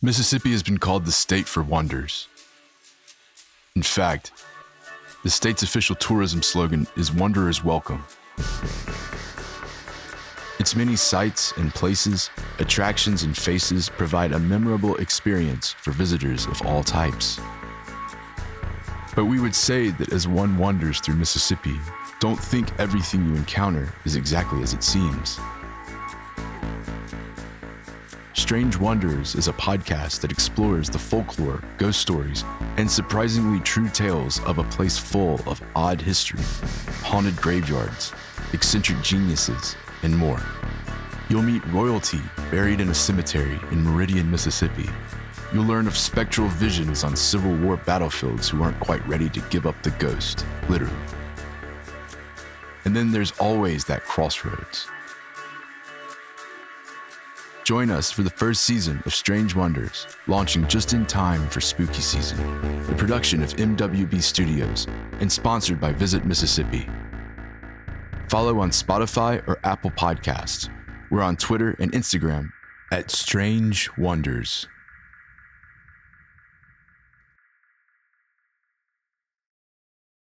Mississippi has been called the state for wonders. In fact, the state's official tourism slogan is Wanderers Welcome. Its many sites and places, attractions and faces provide a memorable experience for visitors of all types. But we would say that as one wanders through Mississippi, don't think everything you encounter is exactly as it seems. Strange Wanders is a podcast that explores the folklore, ghost stories, and surprisingly true tales of a place full of odd history, haunted graveyards, eccentric geniuses, and more. You'll meet royalty buried in a cemetery in Meridian, Mississippi. You'll learn of spectral visions on Civil War battlefields who aren't quite ready to give up the ghost, literally. And then there's always that crossroads Join us for the first season of Strange Wanders, launching just in time for spooky season. A production of MWB Studios and sponsored by Visit Mississippi. Follow on Spotify or Apple Podcasts. We're on Twitter and Instagram at Strange Wanders.